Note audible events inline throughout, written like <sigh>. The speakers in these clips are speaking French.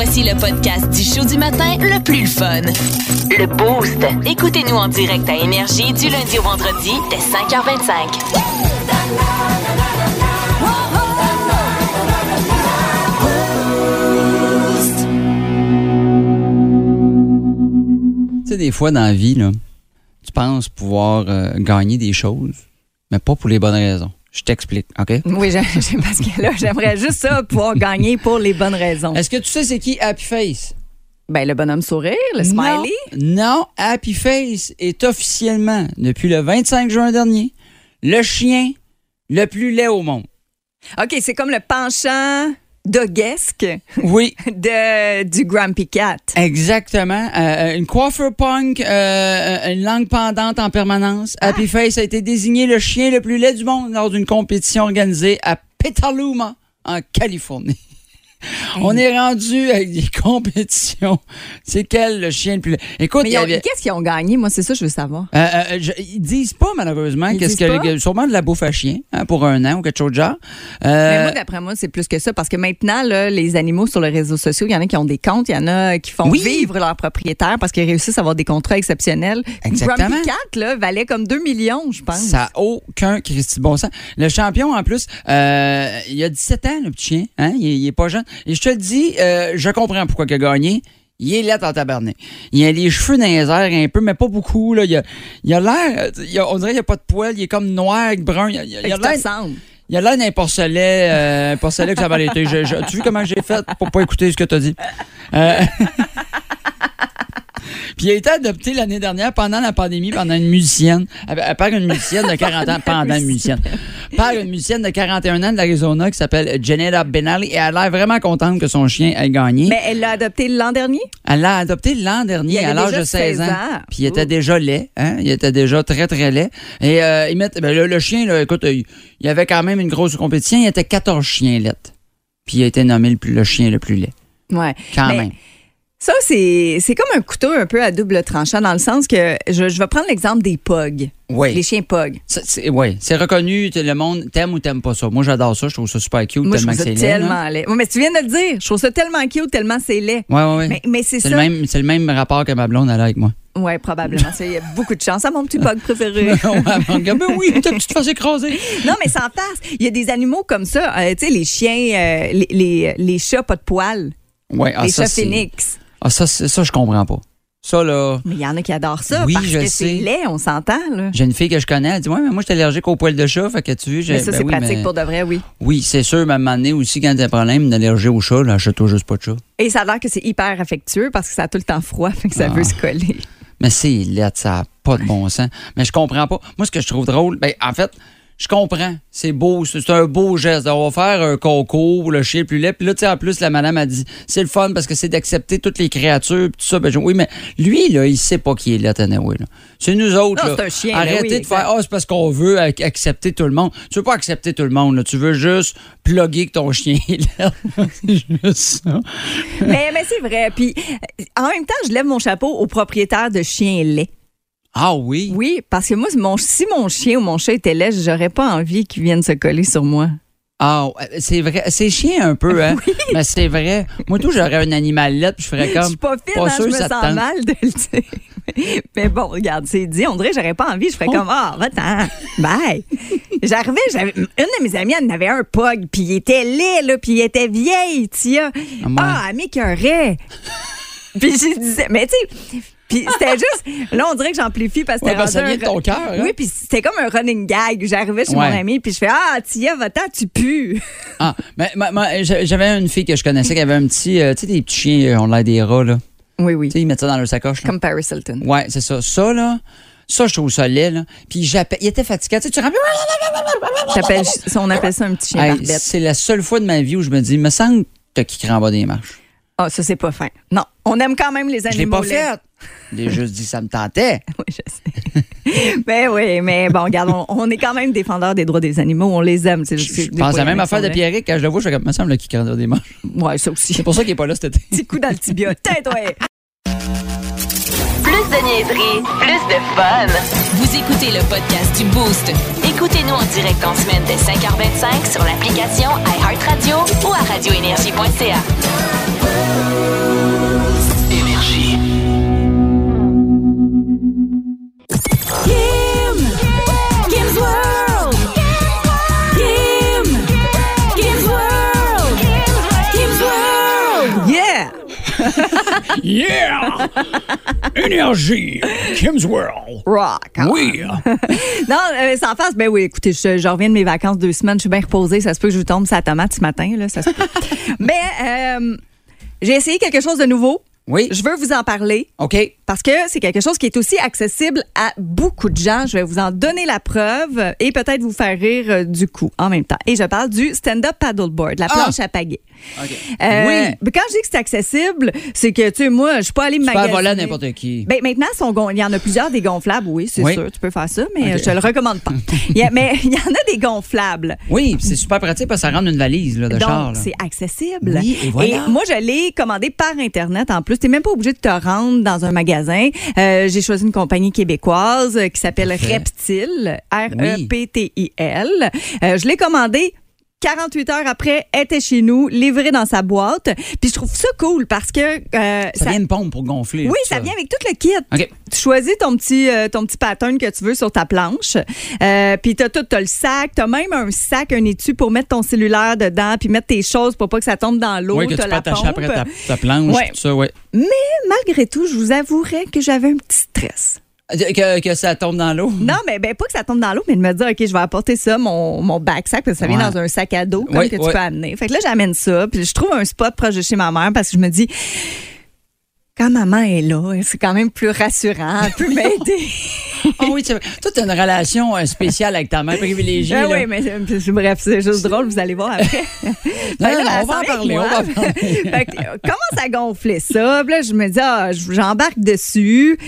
Voici le podcast du show du matin le plus fun. Le Boost. Écoutez-nous en direct à Énergie du lundi au vendredi dès 5h25. Tu sais, des fois dans la vie, là, tu penses pouvoir euh, gagner des choses, mais pas pour les bonnes raisons. Je t'explique, OK? Oui, parce que là, j'aimerais juste ça, pouvoir gagner pour les bonnes raisons. Est-ce que tu sais c'est qui Happy Face? Ben, le bonhomme sourire, le smiley. Non, non, Happy Face est officiellement, depuis le 25 juin dernier, le chien le plus laid au monde. OK, c'est comme le penchant doguesque Oui, <laughs> de, du Grumpy Cat. exactement. Euh, une coiffure punk, euh, une langue pendante en permanence. Happy Face a été désigné le chien le plus laid du monde lors d'une compétition organisée à Petaluma, en Californie. <laughs> On est rendu avec des compétitions. C'est quel le chien le plus? Écoute, y avait- qu'est-ce qu'ils ont gagné? Moi, c'est ça que je veux savoir. Euh, euh, je- ils disent pas, malheureusement, Ils qu'est-ce que, pas? sûrement de la bouffe à chien hein, pour un an ou quelque chose de genre. Euh, Mais moi, d'après moi, c'est plus que ça. Parce que maintenant, là, les animaux sur les réseaux sociaux, il y en a qui ont des comptes, il y en a qui font Oui. vivre leurs propriétaires parce qu'ils réussissent à avoir des contrats exceptionnels. Exactement. Grumpy Cat, là, valait comme 2 millions, je pense. ça n'a aucun Christy bon sens. Le champion, en plus, euh, il a 17 ans, le petit chien. Hein? Il, il est pas jeune. Et je te le dis, euh, je comprends pourquoi il a gagné. Il est laid en tabarnak. Il a les cheveux dans les airs un peu, mais pas beaucoup. Là. Il a l'air, il a- on dirait qu'il n'y a pas de poils. Il est comme noir brun. Il a- il il a l'air il a l'air d'un porcelet, euh, un porcelet que ça va l'été. Tu vu comment j'ai fait pour pas écouter ce que tu as dit? Euh, <laughs> Puis il a été adopté l'année dernière pendant la pandémie, pendant une musicienne, euh, par une musicienne de 40 ans, pendant une musicienne, par une musicienne de 41 ans de l'Arizona qui s'appelle Janetta Benally et elle a l'air vraiment contente que son chien ait gagné. Mais elle l'a adopté l'an dernier? Elle l'a adopté l'an dernier à l'âge de 16 ans. 16 ans. Puis il était Ouh. déjà laid. Hein? Il était déjà très, très laid. Et euh, ils mettent, ben, le, le chien, là, écoute, euh, il il y avait quand même une grosse compétition. Il y était 14 chiens laids. Puis il a été nommé le, plus- le chien le plus laid. Ouais. Quand Mais même. Ça, c'est comme un couteau un peu à double tranchant dans le sens que je, je vais prendre l'exemple des pogs, Oui. les chiens pogs. Ça, C'est reconnu. Le monde t'aime ou t'aime pas ça. Moi, j'adore ça. Je trouve ça super cute. Moi, je tellement trouve que ça c'est laid. tellement laid. Ouais, mais tu viens de le dire. Je trouve ça tellement cute, tellement c'est laid. Ouais, ouais, ouais. Mais, mais c'est ça. c'est le même rapport que ma blonde elle a avec moi. Oui, probablement. Ça, Il y a beaucoup de chance. C'est mon petit pog préféré. <laughs> Ben oui, t'as tu te fais écraser. non, mais sans farce. Il y a des animaux comme ça. euh, tu sais, les chiens, euh, les, les, les chats pas de poils, Ouais, ah, les ça, chats c'est- phoenix. Ah, ça, c'est- ça, je comprends pas. Ça, là. Mais il y en a qui adorent ça Oui, parce je que sais. c'est laid, on s'entend. Là. J'ai une fille que je connais, elle dit Ouais, mais moi, je suis allergique aux poils de chat. Fait que tu veux, j'ai- Mais ça, ben c'est oui, pratique mais- pour de vrai, oui. Oui, c'est sûr, mais à un moment donné aussi, quand t'as un problème d'allergie au chat, là, achète-toi juste pas de chat. Et ça a l'air que c'est hyper affectueux parce que ça a tout le temps froid, fait que ça Ah. veut se coller. Mais c'est laid, ça n'a pas de bon sens. Mais je comprends pas. Moi, ce que je trouve drôle, ben, en fait, je comprends. C'est beau, c'est un beau geste. On va faire un concours, le chien plus laid. Puis là, tu sais, en plus, la madame a dit, c'est le fun parce que c'est d'accepter toutes les créatures, puis tout ça. Ben, je- oui, mais lui, là, il sait pas qui est là. C'est nous autres, Non, là. un chien, là, Arrêtez oui, de exact. faire, ah, c'est parce qu'on veut ac- accepter tout le monde. Tu veux pas accepter tout le monde, là. Tu veux juste plugger que ton chien est laid. <laughs> c'est juste ça. mais mais c'est vrai. Puis en même temps, je lève mon chapeau aux propriétaires de chiens laids. Ah oui? Oui, parce que moi, mon- si mon chien ou mon chat était laid, j'aurais pas envie qu'il vienne se coller sur moi. Ah, c'est vrai. C'est chien un peu, hein? Mais c'est vrai. Moi, tout, j'aurais un animal laid, puis je ferais Je comme. suis pas fine, pas hein, sûr je me sens tente. mal de le dire. <laughs> Mais bon, regarde, c'est dit. On dirait que j'aurais pas envie. Je ferais Oh. comme, ah, va-t'en. Bye. J'arrivais, j'avais, une de mes amies, elle en avait un pug, puis il était laid, là, puis il était vieille, tia. Ah, moi- Ah, elle m'écœurait. puis je disais, mais tu sais, puis c'était <laughs> juste, là, on dirait que j'amplifie parce que Ouais, ben, ça vient de ton cœur, hein? Oui, puis c'était comme un running gag. J'arrivais chez Ouais. mon ami, puis je fais, ah, tia, va-t'en, tu pues. Ah, mais ma- ma- j'a- j'avais une fille que je connaissais qui avait un petit. euh, tu sais, des petits chiens, euh, on l'air des rats, là. Oui, oui. Tu sais, ils mettent ça dans leur sacoche. là. Comme Paris Hilton. Ouais, c'est ça. Ça, là. Ça, je trouve ça laid, là. Puis j'appelle. Il était fatigué. Tu sais, tu. J'appelle- <laughs> on appelle ça un petit chien Hey, c'est la seule fois de ma vie où je me dis, me semble que t'as qui en bas des marches. Ah, ça, c'est pas fin. Non, on aime quand même les Je animaux. l'ai pas fait. J'ai juste dit, ça me tentait. <laughs> Oui, je sais. ben oui, mais bon, regarde, on, on est quand même défendeurs des droits des animaux. On les aime. C'est, Je, je pense à la même affaire de Pierrick. Quand je le vois, je fais comme, me semble qu'il bas des marches. <laughs> Ouais, ça aussi. C'est pour ça qu'il est pas là cet été. Petit coup dans le tibia. <laughs> Tête, ouais. Plus de niaiserie, plus de fun. Vous écoutez le podcast du Boost. Écoutez-nous en direct en semaine dès 5h25 sur l'application iHeartRadio ou à radioénergie.ca. yeah! <laughs> Énergie! Kim's World! Rock. hein? Oui! <laughs> Non, euh, sans face, ben oui, écoutez, je, je reviens de mes vacances deux semaines, je suis bien reposée. Ça se peut que je tombe sa tomate ce matin, là, ça se peut. <laughs> Mais euh, j'ai essayé quelque chose de nouveau. Oui. Je veux vous en parler OK. Parce que c'est quelque chose qui est aussi accessible à beaucoup de gens. Je vais vous en donner la preuve et peut-être vous faire rire euh, du coup en même temps. Et je parle du stand-up paddleboard, la Ah. planche à pagaie. OK. Euh, oui. Quand je dis que c'est accessible, c'est que, tu sais, moi, je suis pas allée me Tu peux magasiner. n'importe qui. Ben, maintenant, gon- il y en a plusieurs des gonflables, oui, c'est Oui. sûr, tu peux faire ça, mais euh, je te le recommande pas. <laughs> Il y a- mais il y en a des gonflables. Oui, c'est super pratique parce que ça rentre une valise là, de Donc, char. c'est accessible. Oui, et voilà. moi, je l'ai commandé par Internet en plus. Tu n'es même pas obligé de te rendre dans un magasin. Euh, J'ai choisi une compagnie québécoise euh, qui s'appelle. Reptile, R-E-P-T-I-L. Euh, je l'ai commandé. 48 heures après, était chez nous, livrée dans sa boîte. Puis je trouve ça cool parce que euh, ça, vient une pompe pour gonfler. oui, ça vient avec tout le kit. OK. Tu choisis ton petit, euh, ton petit pattern que tu veux sur ta planche. Euh, puis t'as tout, t'as le sac, t'as même un sac, un étui pour mettre ton cellulaire dedans, puis mettre tes choses pour pas que ça tombe dans l'eau. Oui, que tu peux attacher pompe. après ta, ta planche, Ouais. tout ça, ouais. Malgré tout, je vous avouerais que j'avais un petit stress. Que, que ça tombe dans l'eau. Non, mais ben pas que ça tombe dans l'eau, mais de me dire, OK, je vais apporter ça, mon, mon backsack, parce que ça vient Ouais. dans un sac à dos, comme que tu peux amener. Fait que là, j'amène ça, puis je trouve un spot proche de chez ma mère parce que je me dis, quand maman est là, c'est quand même plus rassurant, elle peut <laughs> m'aider. Ah oui, tu as une relation euh, spéciale avec ta mère privilégiée. Ah oui, mais c'est- bref, c'est juste drôle, vous allez voir après. <laughs> Non, là, non, on va en parler, avec on va en moi. parler. Fait que, euh, commence à gonfler ça? Puis là, je me dis, ah, j'embarque dessus.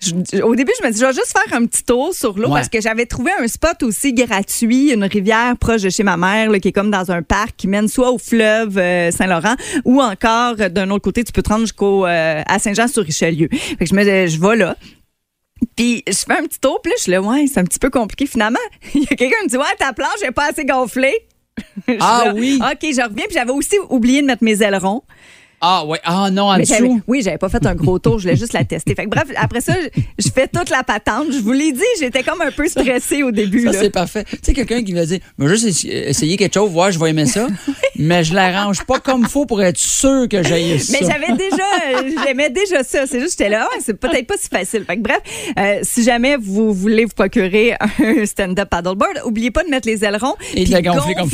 Je- au début, je me dis, je vais juste faire un petit tour sur l'eau Ouais. parce que j'avais trouvé un spot aussi gratuit, une rivière proche de chez ma mère, là, qui est comme dans un parc qui mène soit au fleuve euh, Saint-Laurent ou encore euh, d'un autre côté, tu peux te rendre jusqu'au euh, à Saint-Jean-sur-Richelieu. Fait que je me dis, je vais là. Puis je fais un petit tour, puis là, je suis là, ouais, c'est un petit peu compliqué finalement. <laughs> Il y a quelqu'un qui me dit, ouais, ta planche n'est pas assez gonflée. <laughs> Ah là, oui. OK, je reviens, puis j'avais aussi oublié de mettre mes ailerons. Ah ouais, ah non, en dessous. oui, j'avais pas fait un gros tour, je voulais juste la tester. Fait que bref, après ça, je, fais toute la patente. Je vous l'ai dit, j'étais comme un peu stressée au début. Ça, c'est parfait. Tu sais, quelqu'un qui va dire, je vais juste essa- essayer quelque chose, voir, je vais aimer ça, mais je l'arrange pas comme faut pour être sûr que j'aille ça. Mais j'avais déjà, j'aimais déjà ça. C'est juste, j'étais là, ouais, c'est peut-être pas si facile. Fait que bref, euh, si jamais vous voulez vous procurer un stand-up paddleboard, oubliez pas de mettre les ailerons Et de la gonfler comme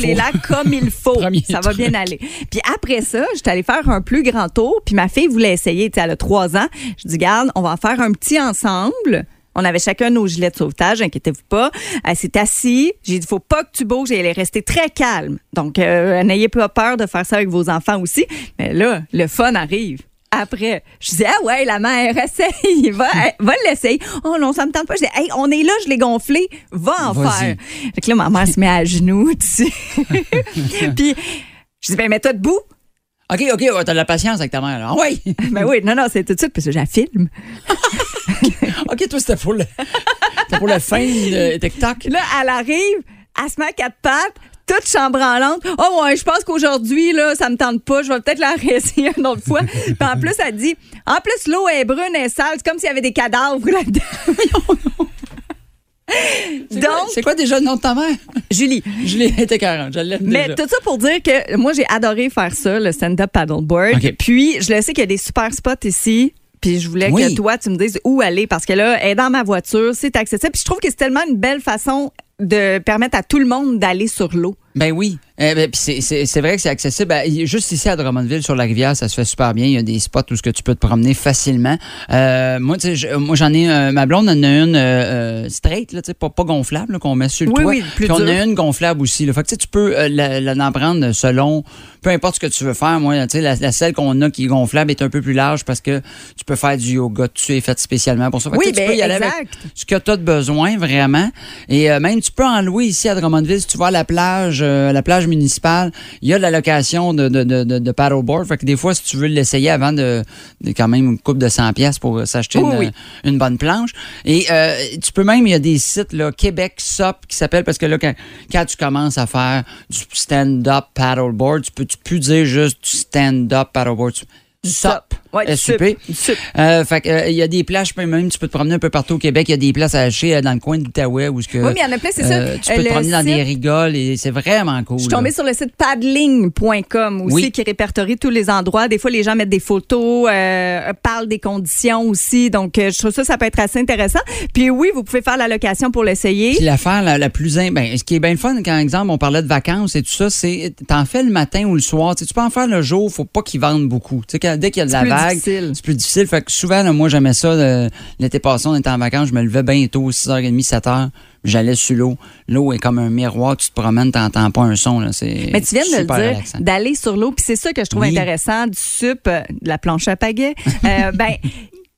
comme il faut. <laughs> Premier ça va bien aller. Puis après ça, j'étais allée faire un plus grand tour. Puis ma fille voulait essayer. Tu sais, elle a trois ans. Je dis, garde, on va en faire un petit ensemble. On avait chacun nos gilets de sauvetage, inquiétez-vous pas. Elle s'est assise. J'ai dit, faut pas que tu bouges. Et elle est restée très calme. Donc, euh, n'ayez pas peur de faire ça avec vos enfants aussi. Mais là, le fun arrive. Après, je dis, ah ouais, la mère, <laughs> essaye, va, va l'essayer. Oh non, ça me tente pas. Je dis, hey, on est là, je l'ai gonflé, va en faire. Fait que là, ma mère se met à genoux, <laughs> tu sais. <laughs> Puis, je dis, ben, mets-toi debout. OK, OK, ouais, t'as de la patience avec ta mère. là. Ah ouais. <laughs> Ben oui, non, non, c'est tout de suite, parce que je la filme. <laughs> OK, toi, c'était pour le, c'était pour le fin de TikTok. Là, elle arrive, elle se met à quatre pattes, toute chambranlante. Oh ouais, je pense qu'aujourd'hui, là, ça me tente pas. Je vais peut-être la réessayer une autre fois. Puis en plus, elle dit, en plus, l'eau est brune et sale. C'est comme s'il y avait des cadavres là-dedans. <laughs> C'est quoi- Donc, c'est quoi déjà le nom de ta mère? Julie, <laughs> Je l'ai été 40, je l'ai Mais déjà. tout ça pour dire que moi, j'ai adoré faire ça, le stand-up paddleboard. OK. Puis, je le sais qu'il y a des super spots ici. Puis, je voulais Oui. que toi, tu me dises où aller parce que là, elle est dans ma voiture, c'est accessible. Puis, je trouve que c'est tellement une belle façon de permettre à tout le monde d'aller sur l'eau. Ben oui. Eh ben, c'est- c'est c'est vrai que c'est accessible. Ben, juste ici à Drummondville, sur la rivière, ça se fait super bien. Il y a des spots où ce que tu peux te promener facilement. Euh, moi, tu sais, je- moi j'en ai. euh, ma blonde en a une euh, euh, straight, là, pas, pas gonflable, qu'on met sur le Oui, toit. oui, plus Puis on a une gonflable aussi. Là. Fait que, tu sais, tu peux euh, la, la- en prendre selon, peu importe ce que tu veux faire. Moi, la, la celle qu'on a qui est gonflable est un peu plus large parce que tu peux faire du yoga. Tu es fait spécialement pour ça. Fait que, Oui, tu ben, peux y aller avec exact. ce que tu as de besoin vraiment. Et euh, même, tu peux en louer ici à Drummondville. Si tu vas à la plage, la plage municipale, il y a de la location de, de, de, paddleboard. Fait que des fois, si tu veux l'essayer avant de, de quand même une coupe de 100 pièces pour euh, s'acheter Oui, une, oui. une bonne planche. Et euh, tu peux même, il y a des sites, là, Québec SOP qui s'appellent, parce que là, quand, quand tu commences à faire du stand-up paddleboard, tu peux tu peux dire juste du stand-up paddleboard. Tu- Du SUP. Ouais, du SUP. SUP. Du. Euh, fait que, euh, il y a des plages, même tu peux te promener un peu partout au Québec. Il y a des places à acheter euh, dans le coin de l'Outaouais où ce que, Oui, mais il y en a plein, c'est ça. euh, tu peux Euh, te promener dans des rigoles et c'est vraiment cool. Je suis là. tombée sur le site paddling.com aussi Oui. qui répertorie tous les endroits. Des fois, les gens mettent des photos, euh, parlent des conditions aussi. Donc, euh, je trouve ça, ça peut être assez intéressant. Puis oui, vous pouvez faire la location pour l'essayer. Puis l'affaire la, la plus... Ben, ce qui est bien fun, quand exemple, on parlait de vacances et tout ça, c'est t'en fais le matin ou le soir. Tu peux en faire le jour, faut pas qu'ils vendent beaucoup. Tu sais, quand- dès qu'il y a de la plus vague, c'est plus difficile. Fait que souvent, là, moi, j'aimais ça. euh, L'été passé, on était en vacances, je me levais bien tôt, 6h30, 7h. J'allais sur l'eau. L'eau est comme un miroir, tu te promènes, t'entends pas un son. Là. Mais tu viens de le dire, d'aller sur l'eau. Puis c'est ça que je trouve Oui. intéressant du SUP, euh, de la planche à pagaie. <laughs> Euh, ben,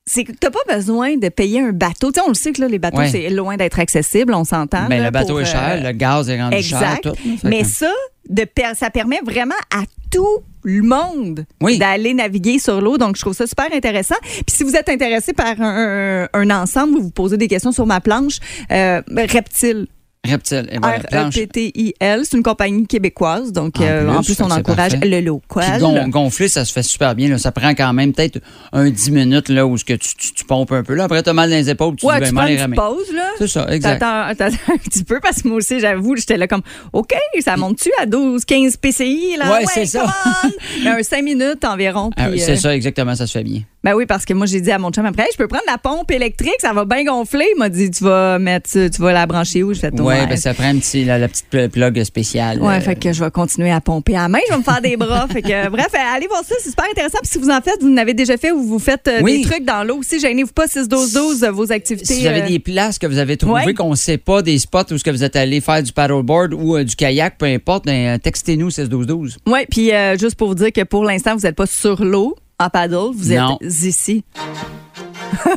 c'est que t'as pas besoin de payer un bateau. Tu sais, on le sait que là, les bateaux, Ouais. c'est loin d'être accessible, on s'entend. Ben, là, le bateau pour, est cher, euh, le gaz est rendu cher. Exact. Tout, là. Fait Mais ça, de ça permet vraiment à tout le monde Oui. d'aller naviguer sur l'eau. Donc, je trouve ça super intéressant. Puis, si vous êtes intéressé par un, un- un ensemble, vous vous posez des questions sur ma planche, euh, Reptile. Reptile. Et voilà, planche. R-E-P-T-I-L. C'est une compagnie québécoise. Donc, En euh, plus, en plus, fait on encourage le local. gon- gonfler, ça se fait super bien. là. Ça prend quand même peut-être un 10 minutes là, où ce que tu, tu, tu pompes un peu. Là. Après, tu as mal dans les épaules, tu Ouais, dis, ben, tu m'en prends les une pause. C'est ça, exact. T'attends un petit peu parce que moi aussi, j'avoue, j'étais là comme, OK, ça monte-tu à 12, 15 PCI? Là? Ouais, c'est ça. on! <laughs> Mais un 5 minutes environ. Ah, c'est euh, ça, exactement, ça se fait bien. Ben oui, parce que moi, j'ai dit à mon chum après, Hey, je peux prendre la pompe électrique, ça va bien gonfler. Il m'a dit, tu vas mettre, tu vas la brancher où? Je fais Ouais, ben, ça prend un petit, la, la petite pl- plug spéciale. Ouais, euh, fait que je vais continuer à pomper à la main, je vais me faire des bras. fait que, <laughs> bref, allez voir ça, c'est super intéressant. Puis si vous en faites, vous en avez déjà fait ou vous faites euh, Oui. des trucs dans l'eau aussi, gênez-vous pas, 6-12-12, euh, vos activités. Si vous avez euh, des places que vous avez trouvées Ouais. qu'on ne sait pas, des spots où ce que vous êtes allé faire du paddleboard ou du kayak, peu importe, ben, textez-nous 61212. Oui, puis juste pour vous dire que pour l'instant, vous n'êtes pas sur l'eau en paddle, vous Non. êtes ici.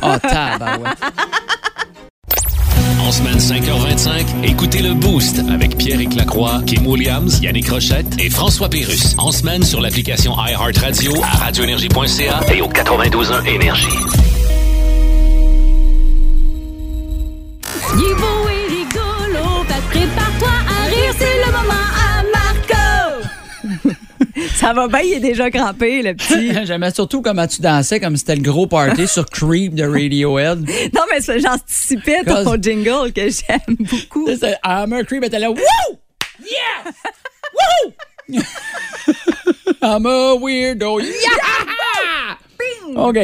Oh, tabarouette. En semaine 5h25, écoutez le Boost avec Pierre Lacroix, Kim Williams, Yannick Rochette et François Pérus. En semaine sur l'application iHeartRadio à radioénergie.ca et au 92.1 Énergie. Il est beau et rigolo, prépare-toi à rire, c'est le moment! Ça va bien, il est déjà crampé, le petit. <laughs> J'aimais surtout comment tu dansais, comme c'était le gros party sur Creep de Radiohead. <laughs> non, mais j'anticipais ton jingle que j'aime beaucoup. A Creep était là, Woo! Yeah! Woo! I'm a weirdo. Yeah! OK.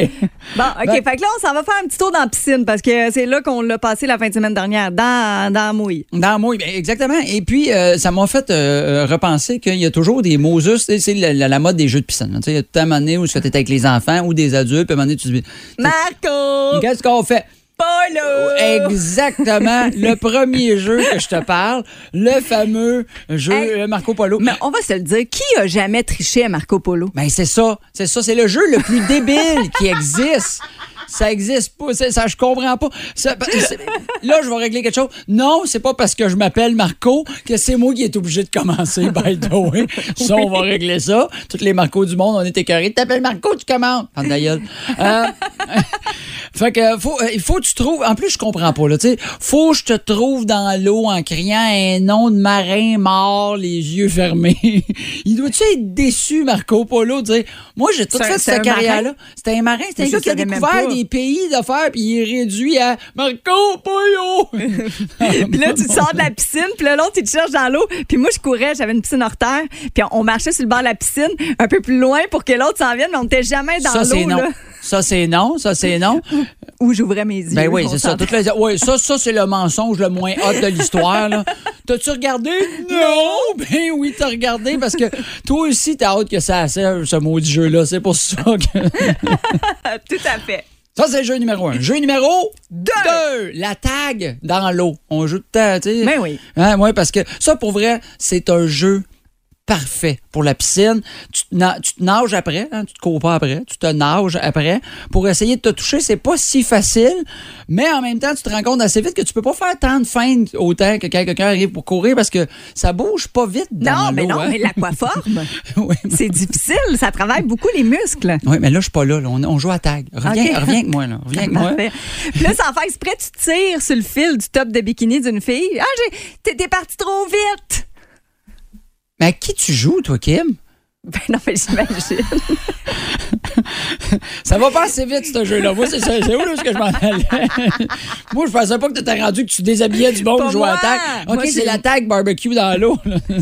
Bon, OK, Ben- fait que là, on s'en va faire un petit tour dans la piscine parce que c'est là qu'on l'a passé la fin de semaine dernière, dans, dans la mouille. Dans moi, ben, exactement. Et puis, euh, ça m'a fait euh, euh, repenser qu'il y a toujours des Moses. C'est c'est la, la- la mode des jeux de piscine. là. Tu sais, Il y a tout un moment donné où tu es avec les enfants ou des adultes, puis à un moment donné, tu te dis Marco! Qu'est-ce qu'on fait? Polo! Exactement. <laughs> le premier jeu que je te parle, le fameux jeu Hey. Marco Polo. Mais on va se le dire, qui a jamais triché à Marco Polo? Ben, c'est ça. C'est ça. C'est le jeu le plus débile qui existe. Ça existe pas. Ça, je comprends pas. Ça- là, je vais régler quelque chose. Non, c'est pas parce que je m'appelle Marco que c'est moi qui est obligé de commencer, <laughs> by the way. Ça, on va régler ça. Toutes les Marcos du monde, on est écœurés. Tu t'appelles Marco, tu commandes. Euh, <laughs> fait que, faut, euh, il faut que tu trouves. En plus, je comprends pas, là. Faut que je te trouve dans l'eau en criant un nom de marin mort, les yeux fermés. <laughs> il doit-tu être déçu, Marco Polo, de dire Moi, j'ai tout fait cette carrière-là. C'était un marin, c'était un gars qui a découvert pas. Des pays d'affaires, puis il est réduit à Marco Polo. <laughs> Puis là, tu te sors de la piscine, puis là, l'autre, il te cherche dans l'eau. Puis moi, je courais, j'avais une piscine hors terre, puis on, on marchait sur le bord de la piscine, un peu plus loin pour que l'autre s'en vienne, mais on n'était jamais dans ça, c'est l'eau, non. Ça, c'est non. Ça, c'est non. <laughs> Où j'ouvrais mes yeux. Ben oui, c'est ça. Toutes les... ouais, ça, ça c'est le mensonge le moins hot de l'histoire. là. <laughs> T'as-tu regardé? Non! Ben oui, t'as regardé parce que toi aussi, t'as hâte que ça serve, ce maudit jeu-là. C'est pour ça que. Tout à fait. Ça, c'est le jeu numéro un. Jeu numéro deux. La tag dans l'eau. On joue de temps, tu sais. Ben oui. Hein, ouais, parce que ça, pour vrai, c'est un jeu parfait pour la piscine. Tu te, na- tu te nages après, hein, tu te cours pas après, tu te nages après pour essayer de te toucher. C'est pas si facile, mais en même temps, tu te rends compte assez vite que tu peux pas faire tant de feintes autant que quelqu'un arrive pour courir parce que ça bouge pas vite dans Non, mais non, hein. mais l'aquaforme, <laughs> oui, c'est difficile. Ça travaille beaucoup les muscles. oui, mais là, je suis pas là. là. On, on joue à tag. Reviens, reviens avec moi. Là. Reviens avec moi. Là, sans faire exprès, tu tires sur le fil du top de bikini d'une fille. Ah, t'es parti trop vite. Mais à qui tu joues, toi, Kim? Ben non, mais j'imagine. <laughs> Ça va pas assez vite, ce jeu-là. Moi, c'est où là, ce que je m'en allais? <laughs> Moi, je pensais pas que tu t'étais rendu que tu déshabillais du monde Pas pour jouer à moi. tag. OK, c'est la tag barbecue dans l'eau.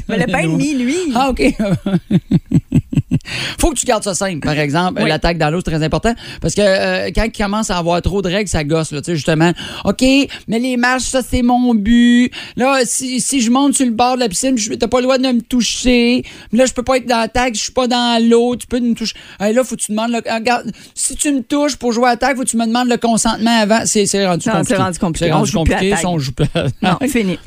Mais le pain de mie, lui. Ah, OK. <laughs> <laughs> Faut que tu gardes ça simple, par exemple. Oui. L'attaque dans l'eau, c'est très important. Parce que euh, quand il commence à avoir trop de règles, ça gosse. Là, tu sais, justement, OK, mais les marches, ça, c'est mon but. Là, si, si je monte sur le bord de la piscine, je t'as pas le droit de me toucher. Là, je peux pas être dans la tag, je suis pas dans l'eau. Tu peux me toucher. Là, faut que tu demandes... Le... Regarde, si tu me touches pour jouer à la tag, faut que tu me demandes le consentement avant. C'est rendu compliqué. c'est rendu compliqué. C'est On rendu joue plus compliqué. on joue Non, fini.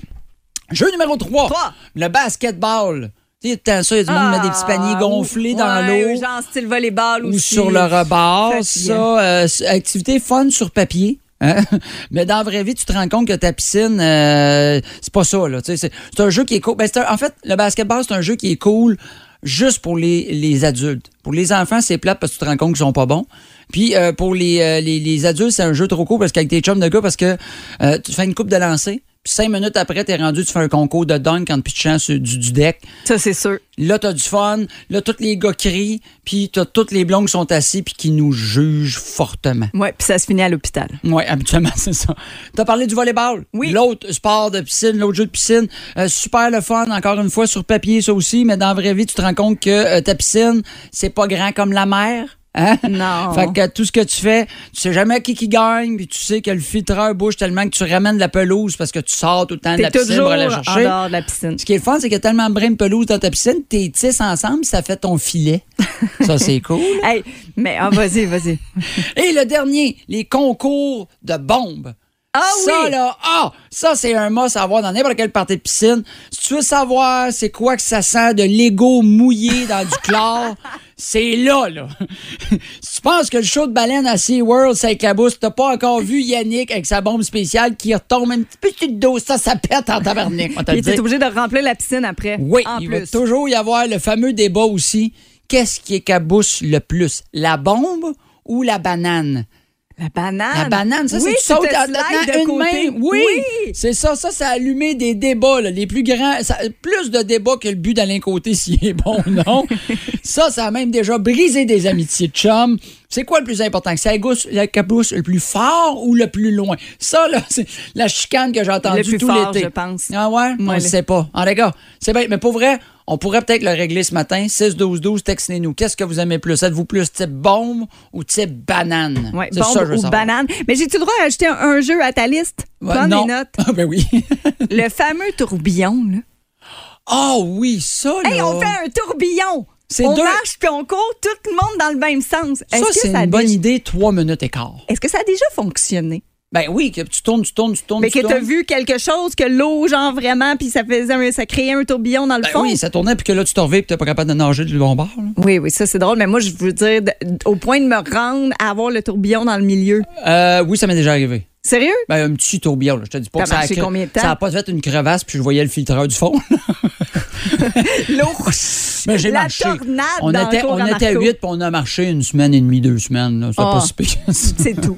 Jeu numéro 3. Trois. Le basketball. Tu sais, tant ça, il y a du monde qui met des petits paniers gonflés dans Ah, Ouais, l'eau Genre style volleyball ou aussi. sur le rebord. Ça, euh, activité fun sur papier. hein. <laughs> Mais dans la vraie vie, tu te rends compte que ta piscine, euh, c'est pas ça. Là, c'est un jeu qui est cool. Ben, un- en fait, le basketball, c'est un jeu qui est cool juste pour les, les adultes. Pour les enfants, c'est plate parce que tu te rends compte qu'ils sont pas bons. Puis euh, pour les, euh, les, les adultes, c'est un jeu trop cool parce qu'avec tes chums de gars, parce que euh, tu fais une coupe de lancer. Cinq minutes après, t'es rendu, tu fais un concours de dunk en pitchant sur du, du deck. Ça, c'est sûr. Là, t'as du fun. Là, tous les gars crient. Puis t'as toutes les blondes qui sont assis puis qui nous jugent fortement. Ouais, puis ça se finit à l'hôpital. Oui, habituellement, <laughs> c'est ça. T'as parlé du volleyball. Oui. L'autre sport de piscine, l'autre jeu de piscine. Euh, super le fun, encore une fois, sur papier, ça aussi. Mais dans la vraie vie, tu te rends compte que euh, ta piscine, c'est pas grand comme la mer. Hein? Non. Fait que tout ce que tu fais, tu sais jamais qui qui gagne, puis tu sais que le filtreur bouge tellement que tu ramènes de la pelouse parce que tu sors tout le temps de la piscine toujours pour aller la en dehors de la piscine. Ce qui est le fun, c'est qu'il y a tellement de brins de pelouse dans ta piscine, tes tisses ensemble, ça fait ton filet. <laughs> Ça, c'est cool. Hey, mais ah, vas-y, vas-y. <laughs> Et le dernier, les concours de bombes. Ah ça, oui! là, ah, ça, c'est un must à avoir dans n'importe quelle partie de piscine. Si tu veux savoir c'est quoi que ça sent de Lego mouillé dans du chlore, <laughs> c'est là, là. <laughs> si tu penses que le show de baleine à SeaWorld, ça éclabousse, t'as pas encore vu Yannick avec sa bombe spéciale qui retombe un petit peu sur le dos. Ça, ça pète en tabarnak, <laughs> Il était obligé de remplir la piscine après. Oui, en il plus. va toujours y avoir le fameux débat aussi. Qu'est-ce qui écabousse le plus? La bombe ou la banane? La banane. La banane, ça, Ah, oui, c'est tu tu te sautes en une côté. main. Oui, c'est ça. Ça, ça a allumé des débats, là, les plus grands. ça- plus de débats que le but d'aller côté <laughs> s'il est bon ou non. ça, ça a même déjà brisé des amitiés de chum. C'est quoi le plus important? Que ça gousse, la cabousse le plus fort ou le plus loin? Ça, là, c'est la chicane que j'ai entendue plus tout fort, l'été. je pense. Ah ouais? on Ouais, ne sait pas. Ah, les gars, c'est bien. Mais pour vrai, on pourrait peut-être le régler ce matin. 6-12-12, textez-nous. Qu'est-ce que vous aimez plus? Êtes-vous plus type bombe ou type banane? C'est bombe ça, je veux ou savoir. banane. Mais j'ai-tu le droit d'ajouter un, un jeu à ta liste? Ouais, Prends non. des notes. <laughs> Ah, ben oui. <laughs> Le fameux tourbillon, là. oh oui, ça, là. Hey, on fait un tourbillon! On deux- marche puis on court, tout le monde dans le même sens. Ça, que c'est ça une bonne déjà- idée, trois minutes et quart. Est-ce que ça a déjà fonctionné? Ben oui, que tu tournes, tu tournes, tu tournes, Mais tu que t'as tournes. vu quelque chose, que l'eau, genre vraiment, puis ça faisait un- ça créait un tourbillon dans le Ben fond? oui, ça tournait, puis que là, tu te reviens, puis t'es pas capable de nager du bon bord. là. Oui, oui, ça c'est drôle, mais moi je veux dire, de- au point de me rendre à avoir le tourbillon dans le milieu. Euh, oui, ça m'est déjà arrivé. Sérieux? Ben, un petit tourbillon, là. Je te dis pas Ça que ça a combien de temps? Ça a pas fait une crevasse, puis je voyais le filtreur du fond. L'eau. <laughs> Mais j'ai La marché. tornade on dans était, on à était Marco. huit, puis on a marché une semaine et demie, deux semaines. là. C'était Ah. pas si que ça. C'est tout.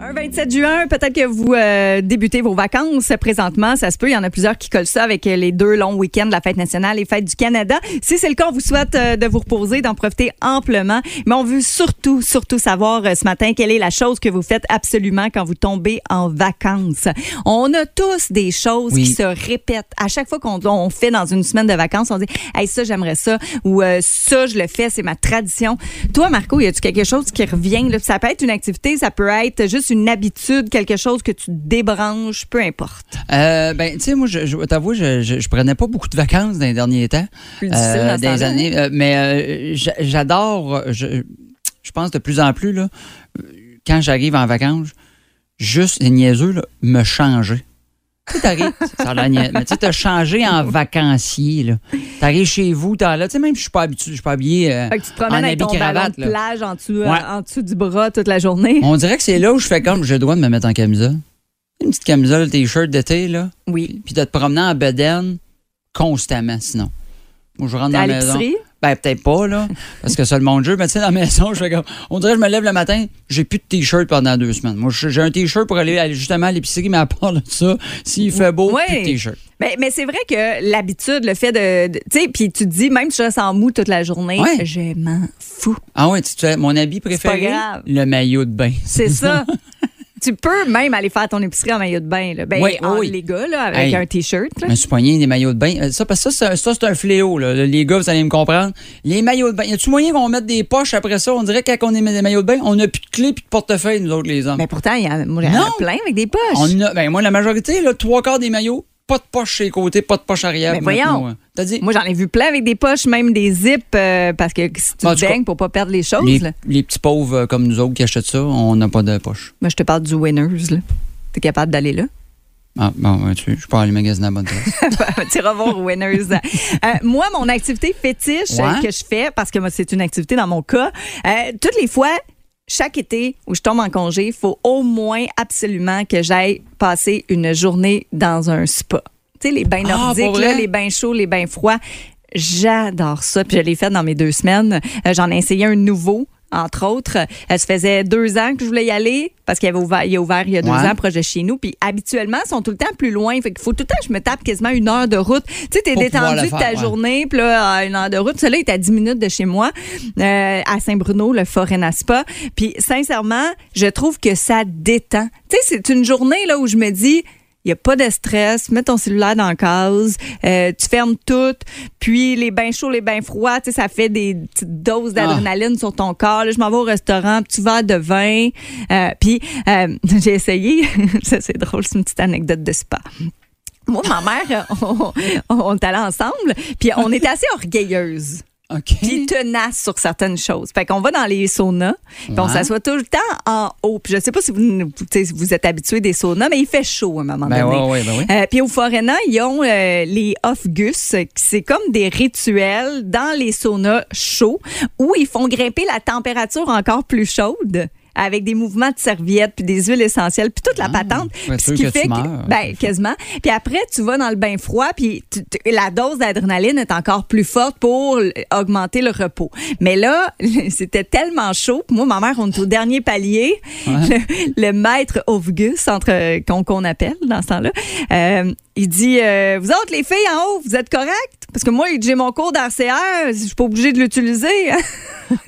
Un 27 juin, peut-être que vous euh, débutez vos vacances présentement. Ça se peut. Il y en a plusieurs qui collent ça avec euh, les deux longs week-ends de la fête nationale et fête du Canada. Si c'est le cas, on vous souhaite euh, de vous reposer, d'en profiter amplement. Mais on veut surtout, surtout savoir euh, ce matin quelle est la chose que vous faites absolument quand vous tombez en vacances. On a tous des choses Oui. qui se répètent. À chaque fois qu'on on fait dans une semaine de vacances, on dit hey, ça, j'aimerais ça ou euh, ça, je le fais, c'est ma tradition. Toi, Marco, y a-tu quelque chose qui revient? Là? Ça peut être une activité, ça peut être juste une habitude, quelque chose que tu débranches, peu importe. Euh, ben, tu sais, moi, je, t'avouer, je, je, je prenais pas beaucoup de vacances dans les derniers temps. Plus les temps-là, années. euh, mais euh, j'a- j'adore, euh, je, je pense de plus en plus, là, euh, quand j'arrive en vacances, juste, les niaiseux, là, me changer. Tu t'arrives, ça mais tu sais, t'as changé en vacancier, là. T'arrives chez vous, t'as là, tu sais, même si je suis pas habitué, je suis pas habillé euh, Fait que tu te en promènes avec habit ton ballon cravate, de plage en dessous, euh, Ouais. en dessous du bras toute la journée. On dirait que c'est là où je fais comme, j'ai le droit de me mettre en camisole. Une petite camisole, t-shirt d'été, là. Oui. Puis de te promener en bedaine constamment, sinon. Moi, je rentre dans À la maison. l'épicerie? Ben, peut-être pas, là, parce que c'est le monde de jeu. Mais tu sais, dans la maison, je fais comme. On dirait que je me lève le matin, j'ai plus de t-shirt pendant deux semaines. Moi, j'ai un t-shirt pour aller, aller justement à l'épicerie, mais à part de ça, s'il fait beau, Ouais. plus de t-shirt. Mais, mais c'est vrai que l'habitude, le fait de. de- tu sais, puis tu te dis, même si je reste en mou toute la journée, Ouais. je m'en fous. Ah ouais, tu sais, mon habit préféré, grave. le maillot de bain. C'est ça. <laughs> tu peux même aller faire ton épicerie en maillot de bain. Là. Ben, Oui, en- oui. les gars, là, avec Hey. un T-shirt. suis poigné des maillots de bain. Euh, Ça, parce que ça, c'est- ça, c'est un fléau. Là. Les gars, vous allez me comprendre. Les maillots de bain. Y a-tu moyen qu'on mette des poches après ça? On dirait que quand on émet des maillots de bain, on n'a plus de clés puis de portefeuille, nous autres, les hommes. Mais pourtant, il y en a, moi, il y en a Non. plein avec des poches. On a, ben, moi, la majorité, là, trois quarts des maillots, pas de poche chez les côtés, pas de poche arrière. Mais voyons. T'as dit? Moi, j'en ai vu plein avec des poches, même des zips, euh, parce que si tu te pour pas perdre les choses. les, là. les petits pauvres euh, comme nous autres qui achètent ça, on n'a pas de poche. Moi, je te parle du Winners. là. T'es capable d'aller là? Ah, bon, ouais, tu, je peux aller magasiner à bonne place. <laughs> tu iras voir Winners. <laughs> Euh, moi, mon activité fétiche Ouais. que je fais, parce que moi, c'est une activité dans mon cas, euh, toutes les fois, chaque été où je tombe en congé, il faut au moins absolument que j'aille passer une journée dans un spa. Tu sais, les bains Ah, nordiques, là, les bains chauds, les bains froids. J'adore ça. Puis je l'ai fait dans mes deux semaines. Euh, J'en ai essayé un nouveau. Entre autres, Euh, ça faisait deux ans que je voulais y aller parce qu'il avait ouvert, il a ouvert il y a deux Ouais. ans proche de chez nous. Puis habituellement, ils sont tout le temps plus loin. Fait qu'il faut tout le temps que je me tape quasiment une heure de route. Tu sais, t'es détendu de ta ouais. journée, puis là, une heure de route. Celui-là est à 10 minutes de chez moi, euh, à Saint-Bruno, le Forêt Spa. Puis sincèrement, je trouve que ça détend. Tu sais, c'est une journée là où je me dis. Il n'y a pas de stress. Mets ton cellulaire dans la case. euh, tu fermes tout. Puis les bains chauds, les bains froids, tu sais, ça fait des petites doses d'adrénaline sur ton corps. Là, je m'en vais au restaurant, petit verre de vin. Euh, puis euh, <laughs> j'ai essayé. <laughs> ça, c'est drôle, c'est une petite anecdote de spa. Moi, ma mère, on, <laughs> on, on est allés ensemble, puis on était assez orgueilleuse. OK. Puis tenace sur certaines choses. Fait qu'on va dans les saunas, puis on s'assoit tout le temps en haut. Puis je sais pas si vous, êtes habitués des saunas, mais il fait chaud à un moment Ben donné. ouais, ouais, ben oui. Euh, puis au Forena, ils ont euh, les off-gus, c'est comme des rituels dans les saunas chauds où ils font grimper la température encore plus chaude avec des mouvements de serviettes puis des huiles essentielles puis toute la patente. Ah, ouais, sûr ce qui que fait tu que- meurs. ben quasiment. Puis après tu vas dans le bain froid puis tu- tu- la dose d'adrénaline est encore plus forte pour augmenter le repos. Mais là <laughs> c'était tellement chaud moi ma mère on est au dernier palier. <laughs> Le, le maître Ovgus entre qu'on qu'on appelle dans ce temps-là euh, il dit euh, vous autres les filles en haut vous êtes correctes? Parce que moi j'ai mon cours d'RCR je suis pas obligée de l'utiliser.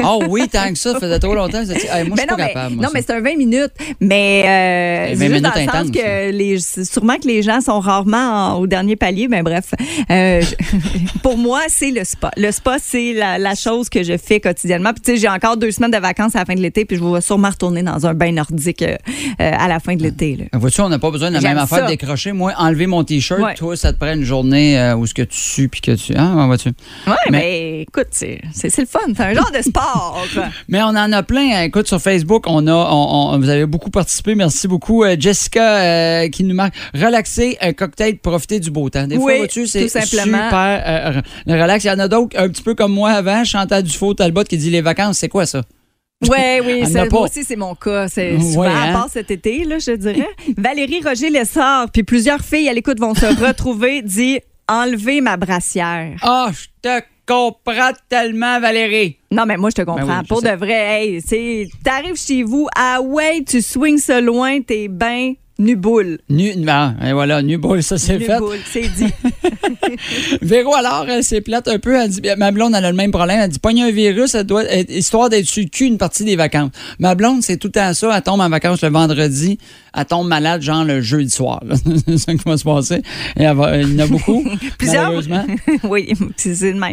Ah <laughs> oui, tant que ça, ça faisait trop longtemps. Hey, moi, je suis pas mais, capable. moi, non, ça. mais c'est un 20 minutes. Mais euh, Et 20 c'est juste dans le minutes sens intenses, que les, sûrement que les gens sont rarement en- au dernier palier. Mais bref, euh, je- <laughs> pour moi, c'est le spa. Le spa, c'est la, la chose que je fais quotidiennement. Puis tu sais, j'ai encore deux semaines de vacances à la fin de l'été, puis je vais sûrement retourner dans un bain nordique euh, à la fin de l'été. là. Vois-tu, on n'a pas besoin de la même affaire ça. de décrocher. Moi, enlever mon T-shirt, Ouais. toi, ça te prend une journée euh, où ce que tu sues puis que tu. Ah, ouais, vois-tu. Ouais, mais, Mais- écoute, c'est c'est- c'est le fun. C'est un genre de sport. <laughs> Mais on en a plein. Écoute, sur Facebook, on a, on- on- vous avez beaucoup participé. Merci beaucoup. Euh, Jessica euh, qui nous marque relaxer, un cocktail, profiter du beau temps. Des fois, Oui, vois-tu, c'est tout simplement. super euh, le relax. Il y en a d'autres, un petit peu comme moi avant, Chantal Dufault Talbot qui dit les vacances, c'est quoi ça? <laughs> Oui, oui, pas. moi aussi, c'est mon cas. C'est Ouais, souvent, à hein? part cet été, là, je dirais. <laughs> Valérie Roger Lessard, puis plusieurs filles à l'écoute vont se retrouver, <laughs> dit enlever ma brassière. Ah, je te comprends tellement, Valérie. Non, mais moi, je te comprends. Ben oui, je Pour de vrai, hey, t'arrives chez vous, ah ouais, tu swings ça loin, t'es ben nuboule. Nu, ah, et voilà, nu boule, ça c'est fait. Nuboule, c'est dit. <laughs> Véro, alors, elle s'est plate un peu. Elle dit, ma blonde, elle a le même problème. Elle dit, pogner un virus, elle doit être, histoire d'être sur le cul une partie des vacances. Ma blonde, c'est tout temps ça. Elle tombe en vacances le vendredi. Elle tombe malade, genre le jeudi soir. <laughs> c'est ça qui va se passer. Et elle va- il y en a beaucoup. <laughs> Plusieurs. Malheureusement. oui, c'est le même.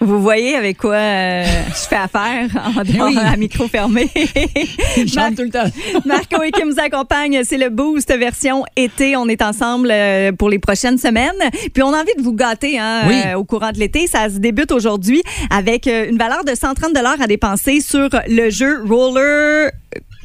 Vous voyez avec quoi euh, je fais affaire en Oui. à micro fermé. Il chante tout le temps. Marco et Kim nous accompagne. C'est le Boost version été. On est ensemble euh, pour les prochaines semaines. Puis on a envie de vous gâter hein, Oui. euh, au courant de l'été. Ça se débute aujourd'hui avec une valeur de 130 à dépenser sur le jeu Roller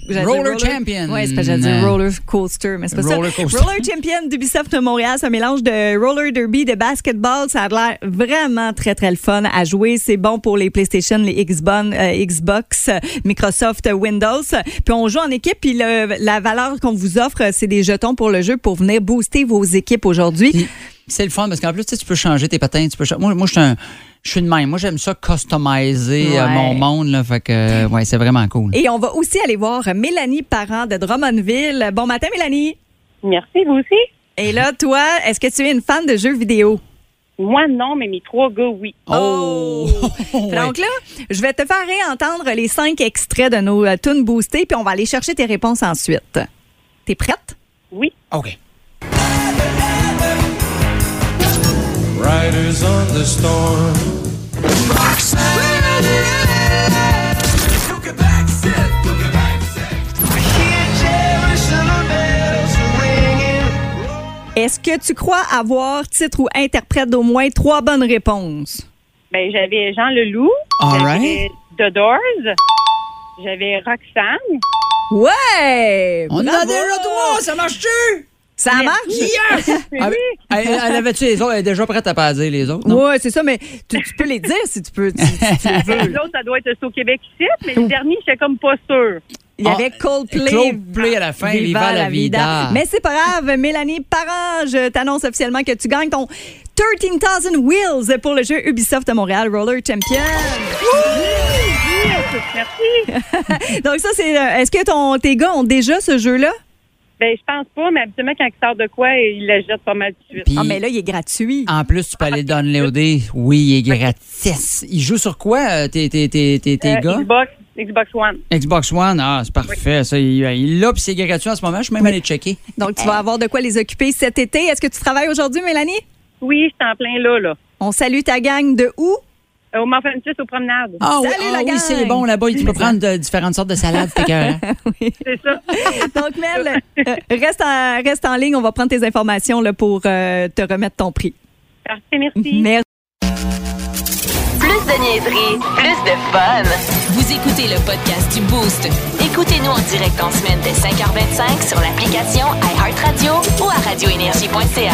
Roller Champion. Oui, c'est pas j'allais dire roller coaster, mais c'est pas Roller ça. coaster. Roller Champion d'Ubisoft Montréal, c'est un mélange de roller derby, de basketball. Ça a l'air vraiment très, très le fun à jouer. C'est bon pour les PlayStation, les Xbox, euh, Xbox, Microsoft, Windows. Puis on joue en équipe, puis le- la valeur qu'on vous offre, c'est des jetons pour le jeu pour venir booster vos équipes aujourd'hui. C'est le fun parce qu'en plus, tu sais, tu peux changer tes patins. Tu peux cha- Moi, moi je suis un. Je suis de même. Moi, j'aime ça customiser euh, Ouais. mon monde. Là, fait que, euh, ouais, c'est vraiment cool. Et on va aussi aller voir Mélanie Parent de Drummondville. Bon matin, Mélanie. Merci, vous aussi? Et là, toi, est-ce que tu es une fan de jeux vidéo? Moi, non, mais mes trois gars, oui. Oh! <laughs> Ouais. Donc là, je vais te faire réentendre les cinq extraits de nos euh, tunes boostées, puis on va aller chercher tes réponses ensuite. T'es prête? Oui. OK. Riders on the storm. Est-ce que tu crois avoir titre ou interprète d'au moins trois bonnes réponses? Ben, j'avais Jean Leloup. All J'avais right. The Doors. J'avais Roxane. Ouais! On a déjà trois! Ça marche-tu? Ça marche? Ah, elle, elle avait-tu les autres? Elle est déjà prête à pas dire les autres, non? Ouais, c'est ça, mais tu, tu peux les dire si tu peux. si- si tu <laughs> veux. Les autres, ça doit être au Québec ici, mais le dernier, j'étais comme pas sûre. Il y avait Ah, Coldplay. Coldplay à la fin, Viva la vida. Mais c'est pas grave, Mélanie Parent, je t'annonce officiellement que tu gagnes ton 13,000 Wheels pour le jeu Ubisoft de Montréal Roller Champion. Merci. <laughs> Donc ça, c'est... euh, Est-ce que ton, tes gars ont déjà ce jeu-là? Ben, je pense pas, mais habituellement, quand il sort de quoi, il la jette pas mal de suite. Puis, Ah, mais là, il est gratuit. en plus, tu peux aller le downloader. Oui, il est gratis. Il joue sur quoi, euh, tes, tes, tes, tes, tes Euh, gars? Xbox, Xbox One. Xbox One, ah, c'est parfait. Ça, il il l'a, puis c'est gratuit en ce moment. Je suis même allé checker. Donc, tu vas avoir de quoi les occuper cet été. Est-ce que tu travailles aujourd'hui, Mélanie? Oui, je suis en plein là, là. On salue ta gang de où? Euh, Au Mont-Francis, aux promenades. Ah oui, Salut, ah la oui gang! c'est bon là-bas. Tu peux <laughs> prendre de différentes sortes de salades. c'est écœurant. <laughs> C'est ça. <laughs> Donc, Mel, euh, reste, en, reste en ligne. On va prendre tes informations là, pour euh, te remettre ton prix. Parfait, merci. Merci. Plus de niaiserie, plus de fun. Vous écoutez le podcast du Boost. Écoutez-nous en direct en semaine dès 5h25 sur l'application iHeartRadio ou à radioénergie.ca.